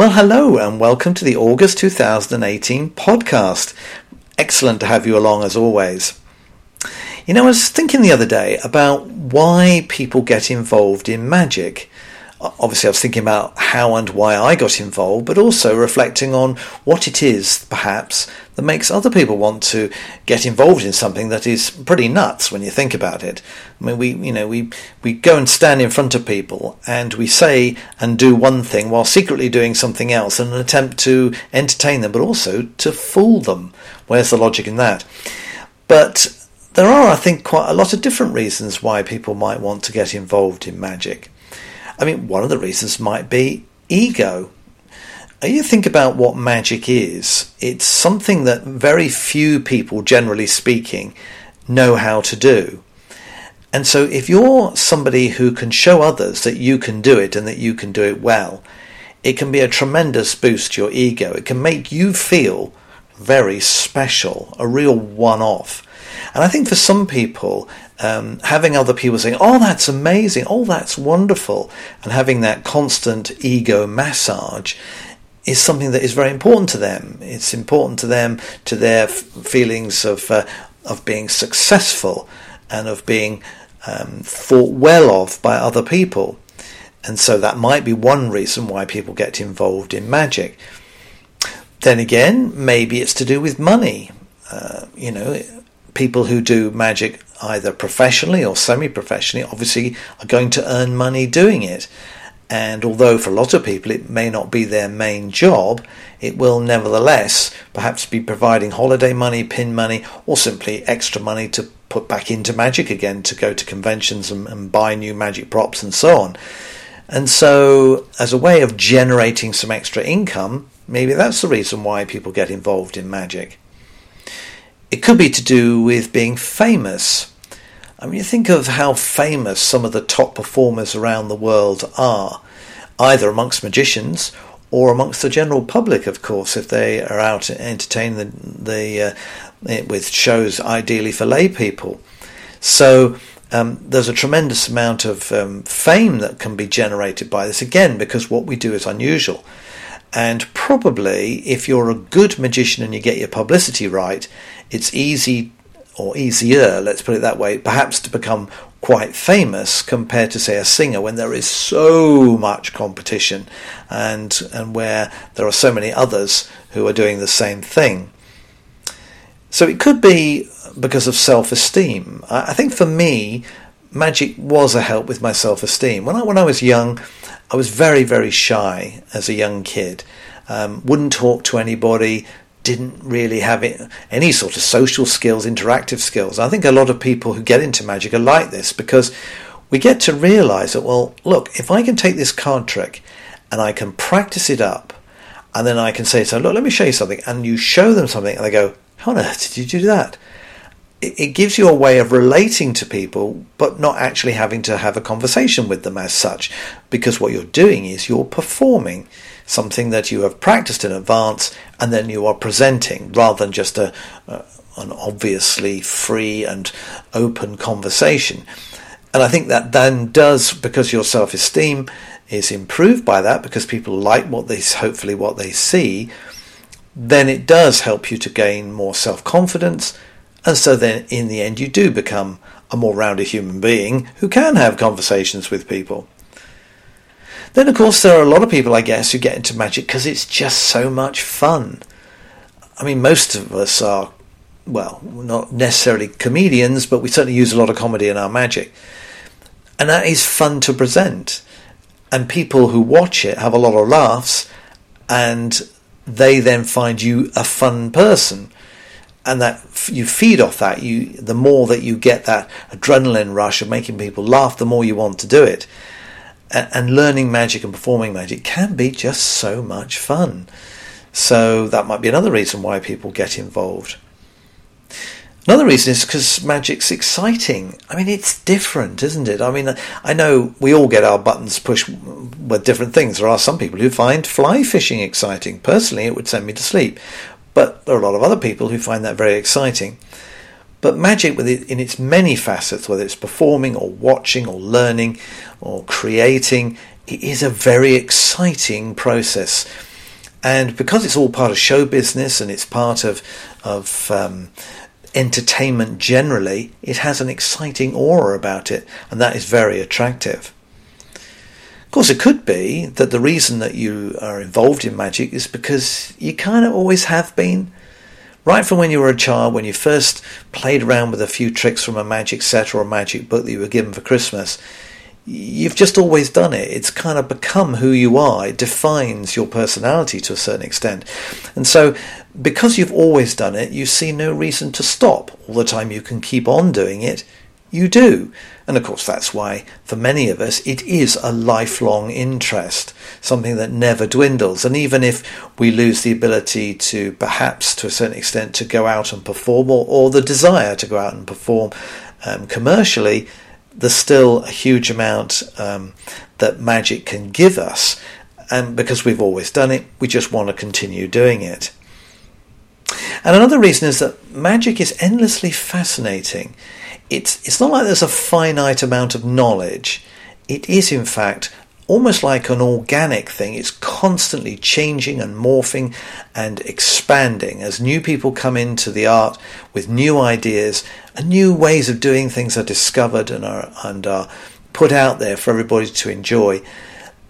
Well, hello and welcome to the August 2018 podcast. Excellent to have you along as always. You know, I was thinking the other day about why people get involved in magic obviously I was thinking about how and why I got involved, but also reflecting on what it is, perhaps, that makes other people want to get involved in something that is pretty nuts when you think about it. I mean, we, you know, we, we go and stand in front of people and we say and do one thing while secretly doing something else in an attempt to entertain them, but also to fool them. Where's the logic in that? But there are, I think, quite a lot of different reasons why people might want to get involved in magic. I mean, one of the reasons might be ego. You think about what magic is, it's something that very few people, generally speaking, know how to do. And so, if you're somebody who can show others that you can do it and that you can do it well, it can be a tremendous boost to your ego. It can make you feel very special, a real one off. And I think for some people, um, having other people saying, "Oh, that's amazing," "Oh, that's wonderful," and having that constant ego massage is something that is very important to them. It's important to them to their f- feelings of uh, of being successful and of being um, thought well of by other people. And so that might be one reason why people get involved in magic. Then again, maybe it's to do with money. Uh, you know, people who do magic either professionally or semi professionally obviously are going to earn money doing it. And although for a lot of people it may not be their main job, it will nevertheless perhaps be providing holiday money, pin money, or simply extra money to put back into magic again to go to conventions and, and buy new magic props and so on. And so, as a way of generating some extra income, maybe that's the reason why people get involved in magic. It could be to do with being famous. I mean, you think of how famous some of the top performers around the world are, either amongst magicians or amongst the general public, of course, if they are out entertaining the, the uh, with shows ideally for lay people. So um, there's a tremendous amount of um, fame that can be generated by this again because what we do is unusual. And probably, if you're a good magician and you get your publicity right, it's easy or easier, let's put it that way, perhaps to become quite famous compared to say a singer when there is so much competition and and where there are so many others who are doing the same thing. So it could be because of self-esteem. I think for me, magic was a help with my self-esteem. When I when I was young, I was very very shy as a young kid. Um, wouldn't talk to anybody, didn't really have it, any sort of social skills, interactive skills. I think a lot of people who get into magic are like this because we get to realize that, well, look, if I can take this card trick and I can practice it up, and then I can say, so look, let me show you something, and you show them something, and they go, how on earth did you do that? It, gives you a way of relating to people, but not actually having to have a conversation with them as such, because what you're doing is you're performing something that you have practiced in advance and then you are presenting rather than just a, uh, an obviously free and open conversation. And I think that then does, because your self esteem is improved by that, because people like what they, hopefully what they see, then it does help you to gain more self confidence. And so then in the end, you do become a more rounded human being who can have conversations with people. Then, of course, there are a lot of people, I guess, who get into magic because it's just so much fun. I mean, most of us are, well, not necessarily comedians, but we certainly use a lot of comedy in our magic. And that is fun to present. And people who watch it have a lot of laughs, and they then find you a fun person and that you feed off that you the more that you get that adrenaline rush of making people laugh the more you want to do it and learning magic and performing magic can be just so much fun. So that might be another reason why people get involved. Another reason is because magic's exciting. I mean, it's different, isn't it? I mean, I know we all get our buttons pushed with different things. There are some people who find fly fishing exciting. Personally, it would send me to sleep. But there are a lot of other people who find that very exciting. But magic, in its many facets, whether it's performing or watching or learning or creating, it is a very exciting process. And because it's all part of show business and it's part of of um, entertainment generally, it has an exciting aura about it, and that is very attractive. Of course, it could be that the reason that you are involved in magic is because you kind of always have been. Right from when you were a child, when you first played around with a few tricks from a magic set or a magic book that you were given for Christmas, you've just always done it. It's kind of become who you are. It defines your personality to a certain extent. And so, because you've always done it, you see no reason to stop. All the time you can keep on doing it, you do. And of course, that's why for many of us it is a lifelong interest, something that never dwindles. And even if we lose the ability to, perhaps to a certain extent, to go out and perform or, or the desire to go out and perform um, commercially, there's still a huge amount um, that magic can give us. And because we've always done it, we just want to continue doing it. And another reason is that magic is endlessly fascinating. It's, it's not like there's a finite amount of knowledge. It is, in fact, almost like an organic thing. It's constantly changing and morphing and expanding as new people come into the art with new ideas and new ways of doing things are discovered and are, and are put out there for everybody to enjoy.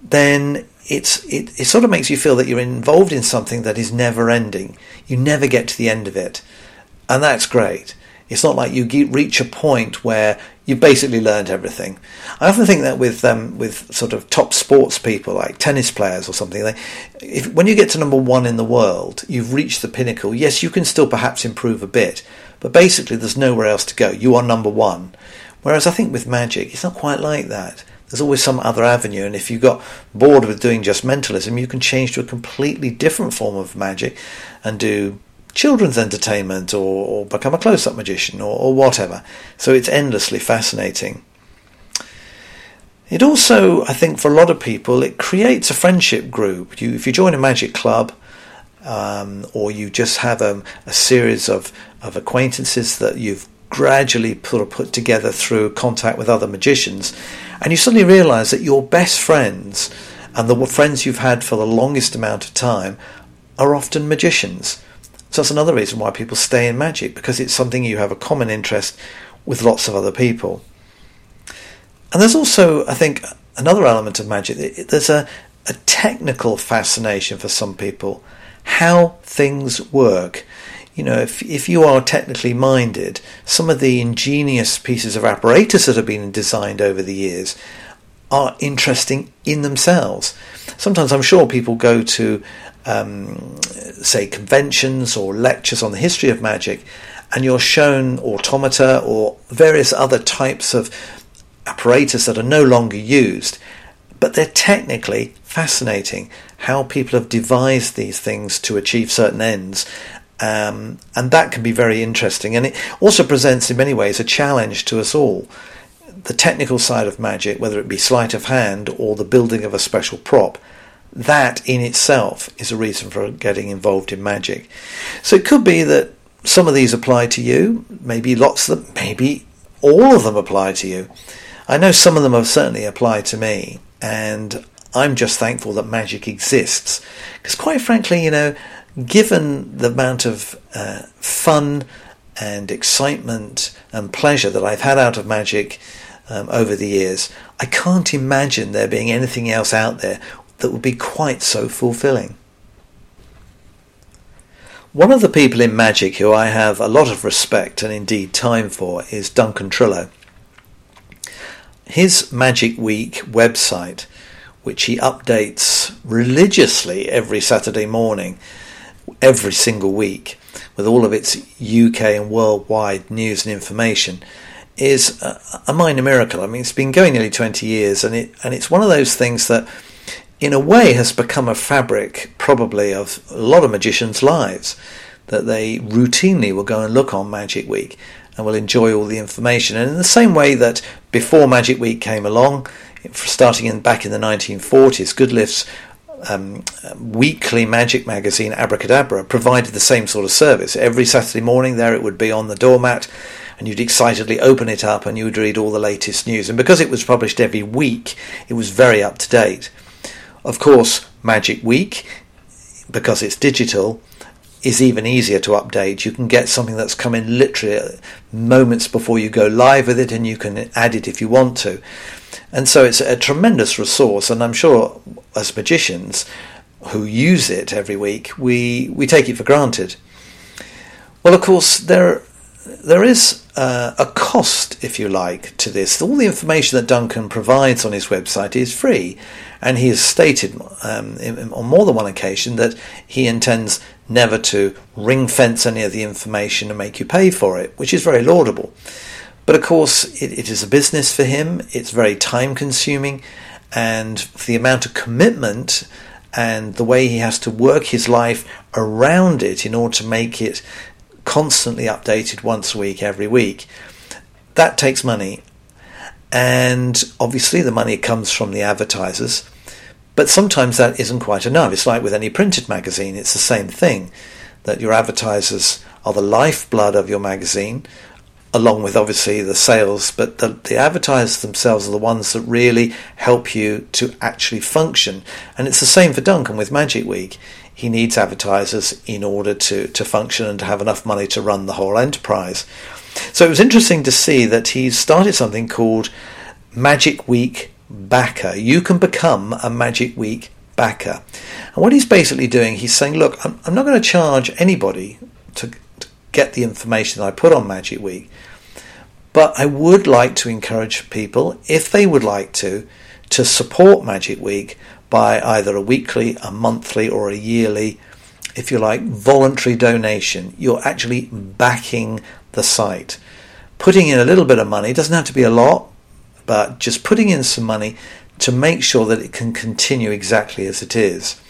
Then it's it, it sort of makes you feel that you're involved in something that is never ending. You never get to the end of it, and that's great. It's not like you get, reach a point where you've basically learned everything. I often think that with um, with sort of top sports people like tennis players or something, they, if, when you get to number one in the world, you've reached the pinnacle. Yes, you can still perhaps improve a bit, but basically there's nowhere else to go. You are number one. Whereas I think with magic, it's not quite like that. There's always some other avenue, and if you got bored with doing just mentalism, you can change to a completely different form of magic and do children's entertainment or, or become a close up magician or, or whatever. So it's endlessly fascinating. It also, I think, for a lot of people, it creates a friendship group. You, if you join a magic club, um, or you just have a, a series of, of acquaintances that you've gradually put, put together through contact with other magicians, and you suddenly realize that your best friends and the friends you've had for the longest amount of time are often magicians. So that's another reason why people stay in magic because it's something you have a common interest with lots of other people. And there's also, I think, another element of magic. There's a, a technical fascination for some people, how things work. You know, if if you are technically minded, some of the ingenious pieces of apparatus that have been designed over the years are interesting in themselves. Sometimes I'm sure people go to um, say, conventions or lectures on the history of magic, and you're shown automata or various other types of apparatus that are no longer used, but they're technically fascinating. How people have devised these things to achieve certain ends. Um, and that can be very interesting. And it also presents, in many ways, a challenge to us all. The technical side of magic, whether it be sleight of hand or the building of a special prop, that in itself is a reason for getting involved in magic. So it could be that some of these apply to you, maybe lots of them, maybe all of them apply to you. I know some of them have certainly applied to me, and I'm just thankful that magic exists. Because quite frankly, you know, given the amount of uh, fun and excitement and pleasure that I've had out of magic um, over the years, I can't imagine there being anything else out there that would be quite so fulfilling. One of the people in magic who I have a lot of respect and indeed time for is Duncan Trillo. His Magic Week website, which he updates religiously every Saturday morning, every single week, with all of its UK and worldwide news and information, is a, minor miracle. I mean, it's been going nearly 20 years, and it and it's one of those things that in a way has become a fabric probably of a lot of magicians' lives that they routinely will go and look on Magic Week and will enjoy all the information. And in the same way that before Magic Week came along, starting in back in the 1940s, Goodliffe's um, weekly magic magazine Abracadabra provided the same sort of service. Every Saturday morning, there it would be on the doormat, and you'd excitedly open it up and you would read all the latest news. And because it was published every week, it was very up to date. Of course, Magic Week because it's digital, is even easier to update. You can get something that's come in literally moments before you go live with it, and you can add it if you want to. And so it's a tremendous resource, and I'm sure as magicians who use it every week, we, we take it for granted. Well, of course, there there is uh, a cost, if you like, to this. All the information that Duncan provides on his website is free, and he has stated um, on more than one occasion that he intends never to ring fence any of the information and make you pay for it, which is very laudable. But of course, it, it is a business for him, it's very time consuming, and the amount of commitment and the way he has to work his life around it in order to make it constantly updated once a week, every week, that takes money. And obviously, the money comes from the advertisers. But sometimes that isn't quite enough. It's like with any printed magazine, it's the same thing that your advertisers are the lifeblood of your magazine, along with obviously the sales, but the, the advertisers themselves are the ones that really help you to actually function. And it's the same for Duncan with Magic Week he needs advertisers in order to, to function and to have enough money to run the whole enterprise. So it was interesting to see that he's started something called Magic Week Backer. You can become a Magic Week backer. And what he's basically doing, he's saying, look, I'm, I'm not going to charge anybody to, to get the information that I put on Magic Week, but I would like to encourage people, if they would like to, to support Magic Week by either a weekly, a monthly, or a yearly, if you like, voluntary donation. You're actually backing the site. Putting in a little bit of money, doesn't have to be a lot, but just putting in some money to make sure that it can continue exactly as it is.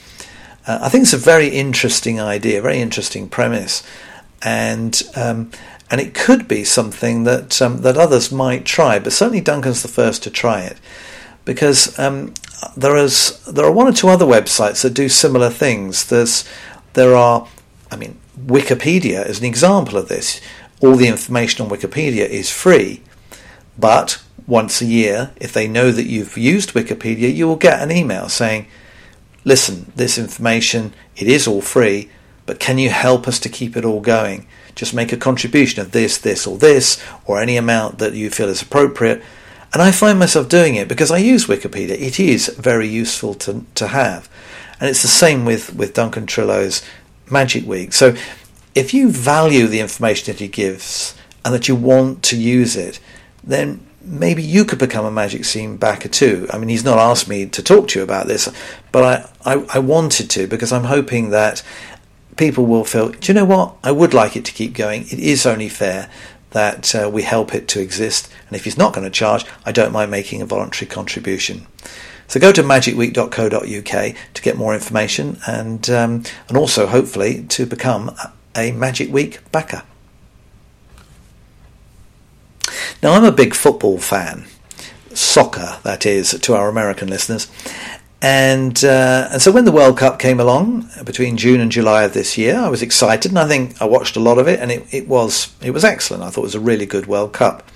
Uh, I think it's a very interesting idea, very interesting premise, and um, and it could be something that um, that others might try. But certainly Duncan's the first to try it because um, there is there are one or two other websites that do similar things. There's there are, I mean, Wikipedia is an example of this. All the information on Wikipedia is free, but once a year, if they know that you've used Wikipedia, you will get an email saying, "Listen, this information it is all free, but can you help us to keep it all going? Just make a contribution of this, this, or this, or any amount that you feel is appropriate." And I find myself doing it because I use Wikipedia. It is very useful to, to have. And it's the same with, with Duncan Trillo's Magic Week. So if you value the information that he gives and that you want to use it, then maybe you could become a Magic Scene backer too. I mean, he's not asked me to talk to you about this, but I, I, I wanted to because I'm hoping that people will feel, do you know what? I would like it to keep going. It is only fair that uh, we help it to exist. And if he's not going to charge, I don't mind making a voluntary contribution. So go to magicweek.co.uk to get more information and um, and also hopefully to become a Magic Week backer. Now I'm a big football fan, soccer that is to our American listeners, and uh, and so when the World Cup came along between June and July of this year, I was excited, and I think I watched a lot of it, and it, it was it was excellent. I thought it was a really good World Cup.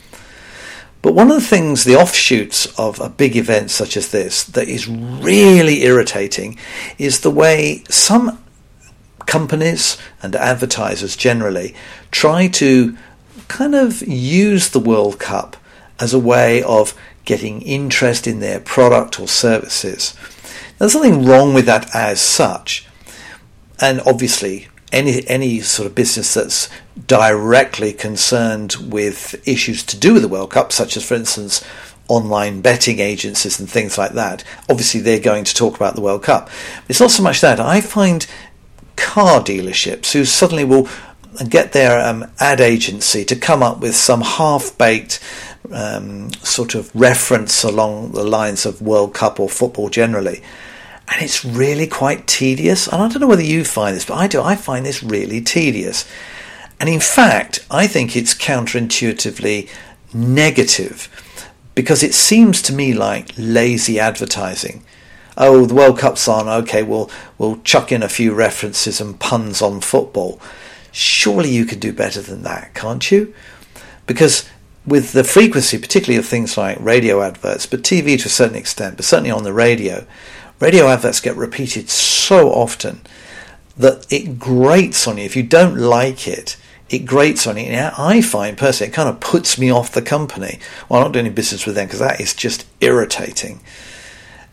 But one of the things, the offshoots of a big event such as this, that is really irritating, is the way some companies and advertisers generally try to kind of use the World Cup as a way of getting interest in their product or services. There's nothing wrong with that as such. And obviously, any any sort of business that's directly concerned with issues to do with the World Cup, such as, for instance, online betting agencies and things like that, obviously they're going to talk about the World Cup. It's not so much that. I find car dealerships who suddenly will get their um, ad agency to come up with some half baked um, sort of reference along the lines of World Cup or football generally. And it's really quite tedious. And I don't know whether you find this, but I do. I find this really tedious. And in fact, I think it's counterintuitively negative because it seems to me like lazy advertising. Oh, the World Cup's on. Okay, we'll we'll chuck in a few references and puns on football. Surely you could do better than that, can't you? Because with the frequency, particularly of things like radio adverts, but TV to a certain extent, but certainly on the radio, radio adverts get repeated so often that it grates on you. If you don't like it, it grates on you. And I find personally, it kind of puts me off the company. Well, I'm not doing business with them because that is just irritating.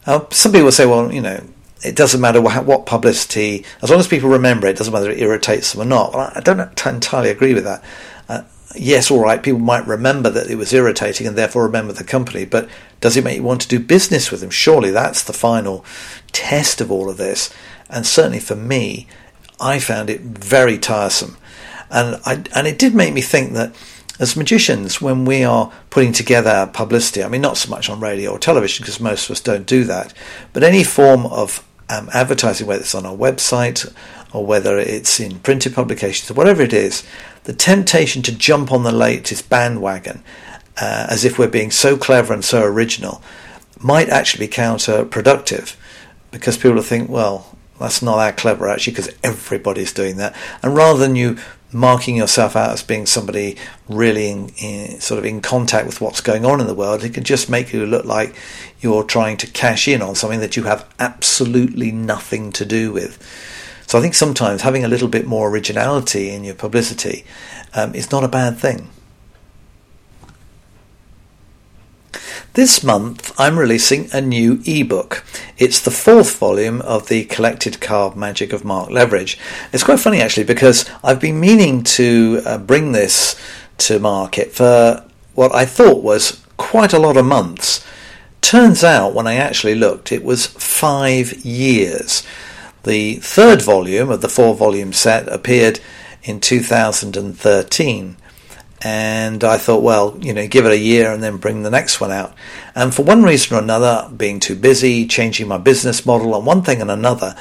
Uh, some people say, well, you know, it doesn't matter what, what, publicity, as long as people remember it, it doesn't matter if it irritates them or not. Well, I don't entirely agree with that. Yes, all right, people might remember that it was irritating and therefore remember the company, but does it make you want to do business with them? Surely that's the final test of all of this. And certainly for me, I found it very tiresome. And, I, and it did make me think that as magicians, when we are putting together publicity, I mean, not so much on radio or television because most of us don't do that, but any form of um, advertising, whether it's on our website or whether it's in printed publications or whatever it is, the temptation to jump on the latest bandwagon uh, as if we're being so clever and so original might actually be counterproductive because people will think, well, that's not that clever actually because everybody's doing that. And rather than you marking yourself out as being somebody really in, in, sort of in contact with what's going on in the world, it can just make you look like you're trying to cash in on something that you have absolutely nothing to do with. So I think sometimes having a little bit more originality in your publicity um, is not a bad thing. This month I'm releasing a new ebook. It's the fourth volume of the Collected Card Magic of Mark Leveridge. It's quite funny actually because I've been meaning to uh, bring this to market for what I thought was quite a lot of months. Turns out when I actually looked it was five years. The third volume of the four volume set appeared in 2013 and I thought, well, you know, give it a year and then bring the next one out. And for one reason or another, being too busy, changing my business model, and one thing and another,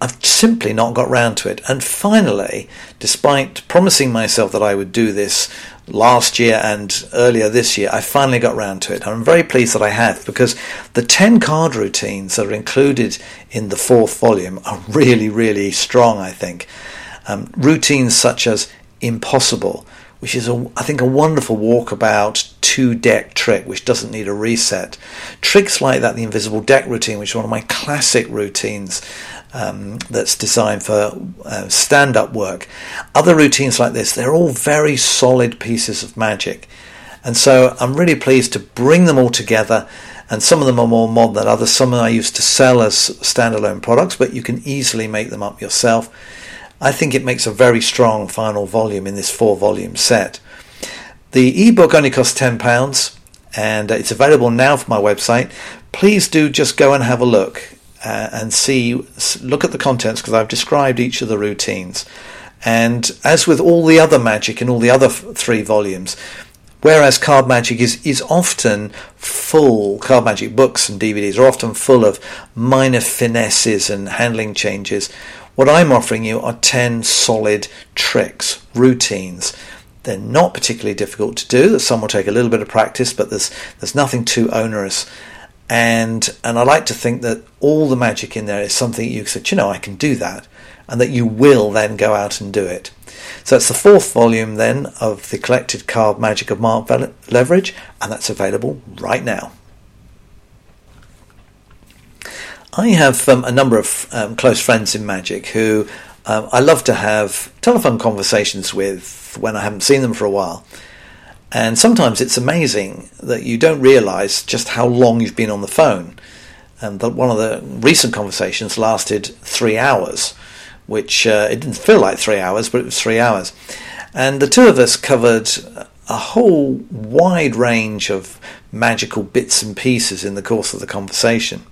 I've simply not got round to it. And finally, despite promising myself that I would do this last year and earlier this year, I finally got round to it. I'm very pleased that I have because the 10 card routines that are included in the fourth volume are really, really strong, I think. Um, routines such as impossible, which is, a, I think, a wonderful walkabout two deck trick, which doesn't need a reset. Tricks like that, the invisible deck routine, which is one of my classic routines um, that's designed for uh, stand up work. Other routines like this, they're all very solid pieces of magic. And so I'm really pleased to bring them all together. And some of them are more modern than others. Some of them I used to sell as standalone products, but you can easily make them up yourself. I think it makes a very strong final volume in this four volume set. The ebook only costs £10 and it's available now from my website. Please do just go and have a look uh, and see, look at the contents because I've described each of the routines. And as with all the other magic in all the other f- three volumes, whereas card magic is, is often full, card magic books and DVDs are often full of minor finesses and handling changes. What I'm offering you are 10 solid tricks, routines. They're not particularly difficult to do. Some will take a little bit of practice, but there's there's nothing too onerous. And and I like to think that all the magic in there is something you said, you know, I can do that, and that you will then go out and do it. So it's the fourth volume then of the collected card magic of Mark Leveridge, and that's available right now. I have um, a number of um, close friends in magic who um, I love to have telephone conversations with when I haven't seen them for a while. And sometimes it's amazing that you don't realise just how long you've been on the phone. And that one of the recent conversations lasted three hours, which uh, it didn't feel like three hours, but it was three hours. And the two of us covered a whole wide range of magical bits and pieces in the course of the conversation.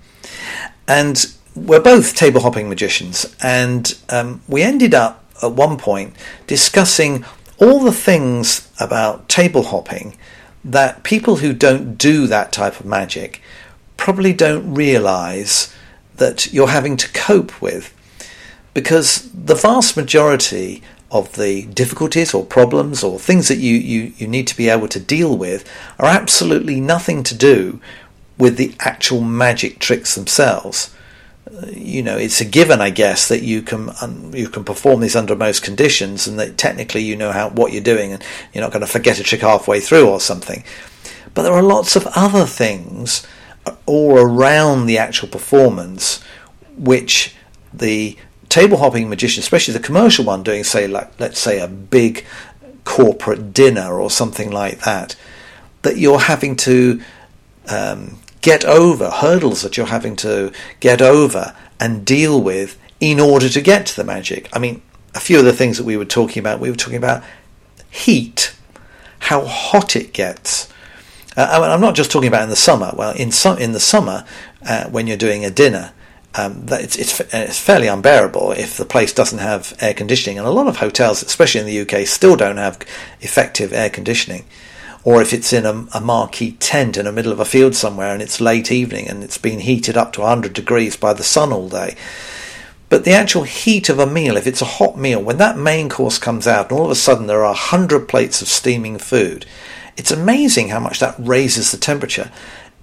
And we're both table hopping magicians, and um, we ended up at one point discussing all the things about table hopping that people who don't do that type of magic probably don't realize that you're having to cope with. Because the vast majority of the difficulties or problems or things that you, you, you need to be able to deal with are absolutely nothing to do with the actual magic tricks themselves. You know, it's a given, I guess, that you can um, you can perform these under most conditions, and that technically you know how what you're doing, and you're not going to forget a trick halfway through or something. But there are lots of other things all around the actual performance, which the table hopping magician, especially the commercial one, doing say like let's say a big corporate dinner or something like that, that you're having to um, get over hurdles that you're having to get over and deal with in order to get to the magic. I mean, a few of the things that we were talking about, we were talking about heat, how hot it gets. Uh, I am not just talking about in the summer. Well, in some in the summer, uh, when you're doing a dinner, um, it's, it's, it's fairly unbearable if the place doesn't have air conditioning, and a lot of hotels, especially in the UK, still don't have effective air conditioning. Or if it's in a, a marquee tent in the middle of a field somewhere and it's late evening and it's been heated up to 100 degrees by the sun all day. But the actual heat of a meal, if it's a hot meal, when that main course comes out and all of a sudden there are 100 plates of steaming food, it's amazing how much that raises the temperature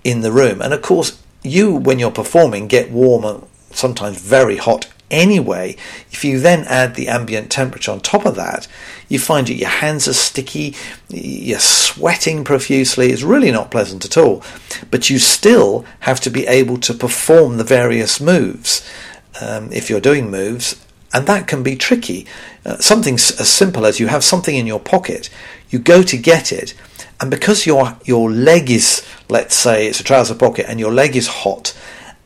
in the room. And of course, you, when you're performing, get warm and sometimes very hot anyway. If you then add the ambient temperature on top of that, you find that your hands are sticky, you're sweating profusely. It's really not pleasant at all. But you still have to be able to perform the various moves um, if you're doing moves, and that can be tricky. Uh, something as simple as you have something in your pocket, you go to get it, and because your your leg is, let's say, it's a trouser pocket, and your leg is hot,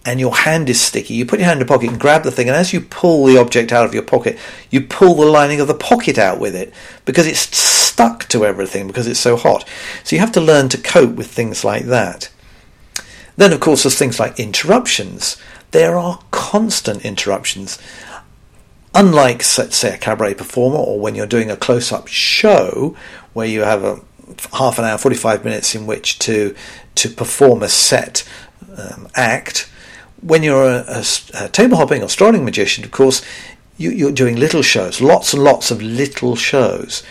and your hand is sticky, you put your hand in the pocket and grab the thing, and as you pull the object out of your pocket, you pull the lining of the pocket out with it because it's stuck to everything because it's so hot. So you have to learn to cope with things like that. Then, of course, there's things like interruptions there are constant interruptions. Unlike, let's say, a cabaret performer or when you're doing a close up show where you have a half an hour, 45 minutes in which to, to perform a set um, act, when you're a, a, a, table hopping or strolling magician, of course, you, are doing little shows, lots and lots of little shows.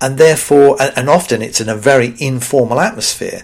And therefore, and, often it's in a very informal atmosphere.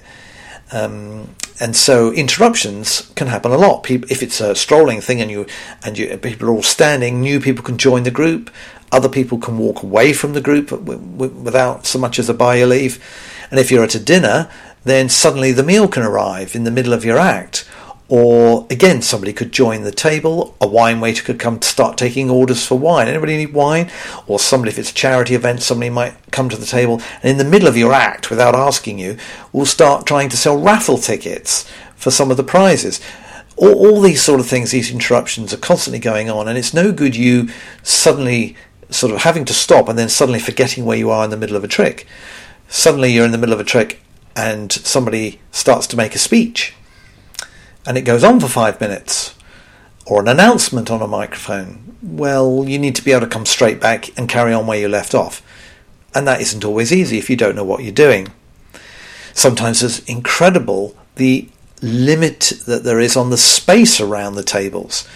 Um, and so interruptions can happen a lot. People, if it's a strolling thing and you and you, people are all standing, new people can join the group. Other people can walk away from the group w- w- without so much as a by your leave. And if you're at a dinner, then suddenly the meal can arrive in the middle of your act, or again, somebody could join the table. A wine waiter could come to start taking orders for wine. Anybody need wine? Or somebody, if it's a charity event, somebody might come to the table and in the middle of your act, without asking you, will start trying to sell raffle tickets for some of the prizes. All, all these sort of things, these interruptions are constantly going on, and it's no good you suddenly sort of having to stop and then suddenly forgetting where you are in the middle of a trick. Suddenly you're in the middle of a trick and somebody starts to make a speech and it goes on for five minutes, or an announcement on a microphone, well, you need to be able to come straight back and carry on where you left off. And that isn't always easy if you don't know what you're doing. Sometimes it's incredible the limit that there is on the space around the tables.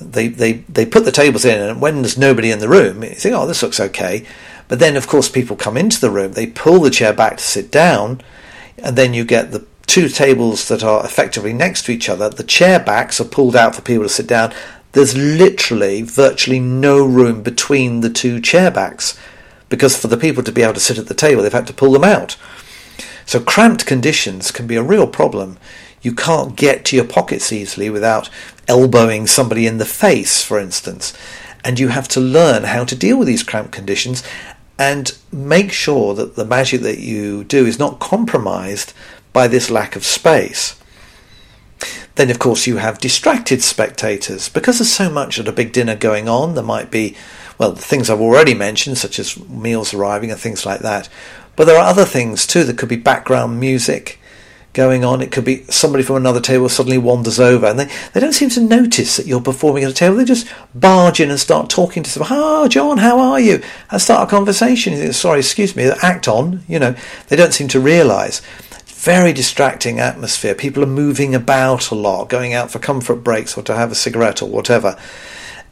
They, they, they put the tables in, and when there's nobody in the room, you think, oh, this looks okay. But then, of course, people come into the room, they pull the chair back to sit down, and then you get the two tables that are effectively next to each other. The chair backs are pulled out for people to sit down. There's literally virtually no room between the two chair backs because for the people to be able to sit at the table, they've had to pull them out. So cramped conditions can be a real problem. You can't get to your pockets easily without elbowing somebody in the face, for instance. And you have to learn how to deal with these cramped conditions and make sure that the magic that you do is not compromised by this lack of space. Then, of course, you have distracted spectators. Because there's so much at a big dinner going on, there might be, well, things I've already mentioned, such as meals arriving and things like that. But there are other things too. There could be background music going on. It could be somebody from another table suddenly wanders over and they, they don't seem to notice that you're performing at a table. They just barge in and start talking to someone. Oh, John, how are you? And start a conversation. Think, Sorry, excuse me, act on. You know, they don't seem to realise very distracting atmosphere. People are moving about a lot, going out for comfort breaks or to have a cigarette or whatever.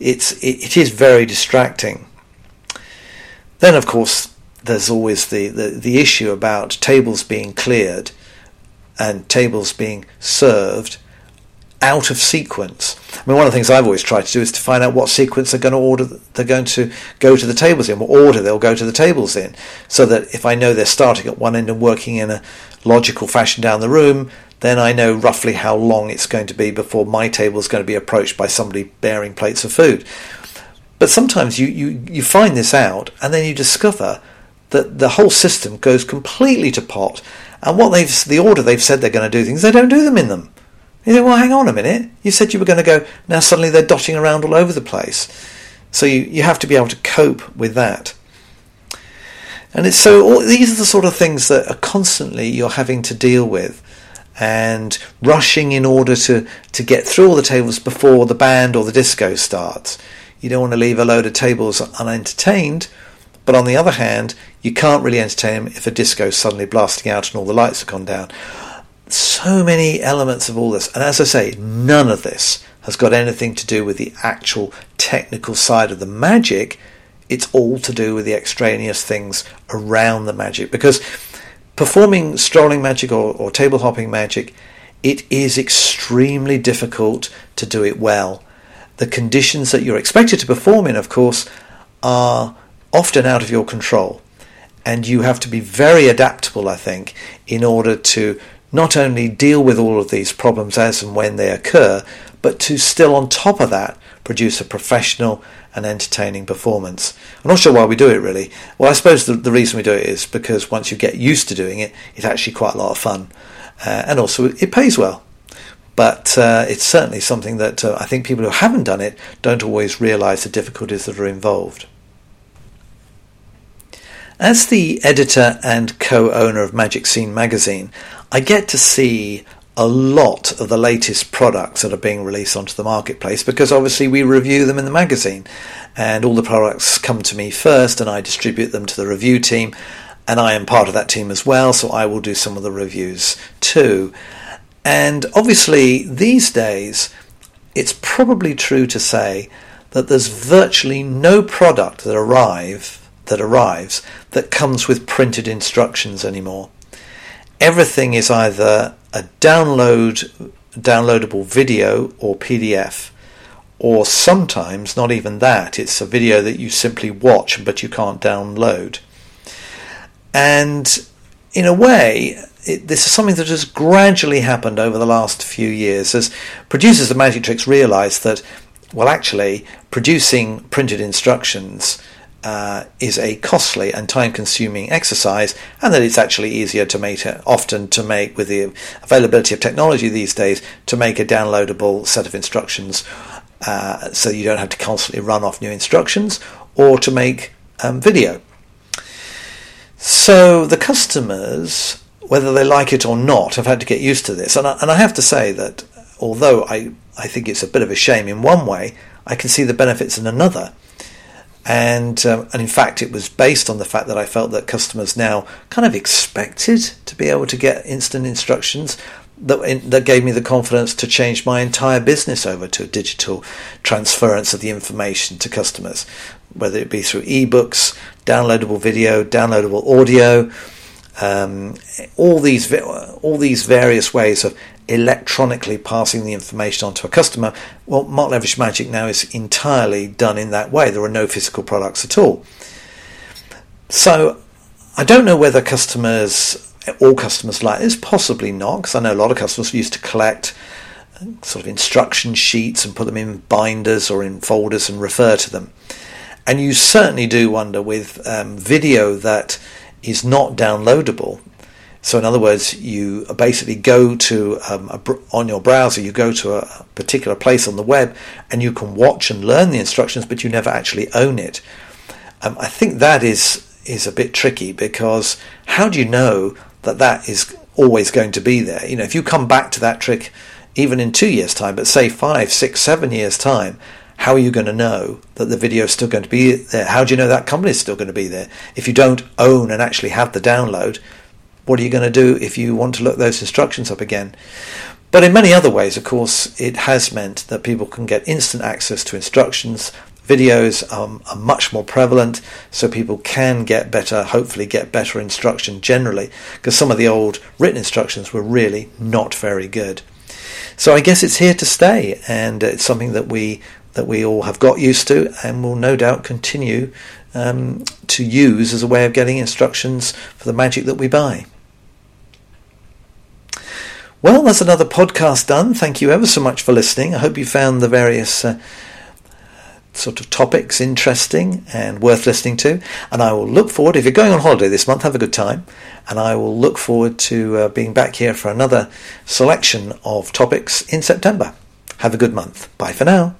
It's it, it is very distracting. Then, of course, there's always the, the, the issue about tables being cleared and tables being served out of sequence. I mean, one of the things I've always tried to do is to find out what sequence they're going to order. They're going to go to the tables in, what order they'll go to the tables in, so that if I know they're starting at one end and working in a logical fashion down the room, then I know roughly how long it's going to be before my table is going to be approached by somebody bearing plates of food. But sometimes you, you, you find this out and then you discover that the whole system goes completely to pot and what they've the order they've said they're going to do things, they don't do them in them. You well, hang on a minute. You said you were going to go. Now suddenly they're dotting around all over the place. So you, you have to be able to cope with that. And it's so all, these are the sort of things that are constantly you're having to deal with and rushing in order to, to get through all the tables before the band or the disco starts. You don't want to leave a load of tables unentertained, but on the other hand, you can't really entertain them if a disco is suddenly blasting out and all the lights have gone down. So many elements of all this, and as I say, none of this has got anything to do with the actual technical side of the magic. It's all to do with the extraneous things around the magic because performing strolling magic or, or table hopping magic, it is extremely difficult to do it well. The conditions that you're expected to perform in, of course, are often out of your control. And you have to be very adaptable, I think, in order to not only deal with all of these problems as and when they occur, but to still, on top of that, produce a professional and entertaining performance. I'm not sure why we do it really. Well, I suppose the, the reason we do it is because once you get used to doing it, it's actually quite a lot of fun. Uh, and also, it pays well. But uh, it's certainly something that uh, I think people who haven't done it don't always realise the difficulties that are involved. As the editor and co owner of Magic Scene magazine, I get to see a lot of the latest products that are being released onto the marketplace because obviously we review them in the magazine. And all the products come to me first and I distribute them to the review team. And I am part of that team as well so I will do some of the reviews too. And obviously these days it's probably true to say that there's virtually no product that arrive that arrives that comes with printed instructions anymore everything is either a download downloadable video or PDF or sometimes not even that it's a video that you simply watch but you can't download. And in a way it, this is something that has gradually happened over the last few years as producers of magic tricks realize that well actually producing printed instructions uh, is a costly and time-consuming exercise, and that it's actually easier to make often to make with the availability of technology these days to make a downloadable set of instructions, uh, so you don't have to constantly run off new instructions, or to make um, video. So the customers, whether they like it or not, have had to get used to this, and I, and I have to say that although I I think it's a bit of a shame in one way, I can see the benefits in another and um, and in fact it was based on the fact that I felt that customers now kind of expected to be able to get instant instructions that in, that gave me the confidence to change my entire business over to a digital transference of the information to customers whether it be through ebooks downloadable video downloadable audio um, all these all these various ways of electronically passing the information on to a customer. Well, Mark Magic now is entirely done in that way. There are no physical products at all. So I don't know whether customers, all customers like this, possibly not, because I know a lot of customers used to collect uh, sort of instruction sheets and put them in binders or in folders and refer to them. And you certainly do wonder with um, video that is not downloadable so, in other words, you basically go to um, a, on your browser, you go to a particular place on the web, and you can watch and learn the instructions, but you never actually own it. Um, I think that is is a bit tricky because how do you know that that is always going to be there? You know, if you come back to that trick even in two years' time, but say five, six, seven years' time, how are you going to know that the video is still going to be there? How do you know that company is still going to be there? If you don't own and actually have the download, what are you going to do if you want to look those instructions up again? But in many other ways, of course, it has meant that people can get instant access to instructions. Videos um, are much more prevalent, so people can get better, hopefully get better instruction generally, because some of the old written instructions were really not very good. So I guess it's here to stay, and it's something that we that we all have got used to, and will no doubt continue um, to use as a way of getting instructions for the magic that we buy. Well, that's another podcast done. Thank you ever so much for listening. I hope you found the various uh, sort of topics interesting and worth listening to. And I will look forward, if you're going on holiday this month, have a good time. And I will look forward to uh, being back here for another selection of topics in September. Have a good month. Bye for now.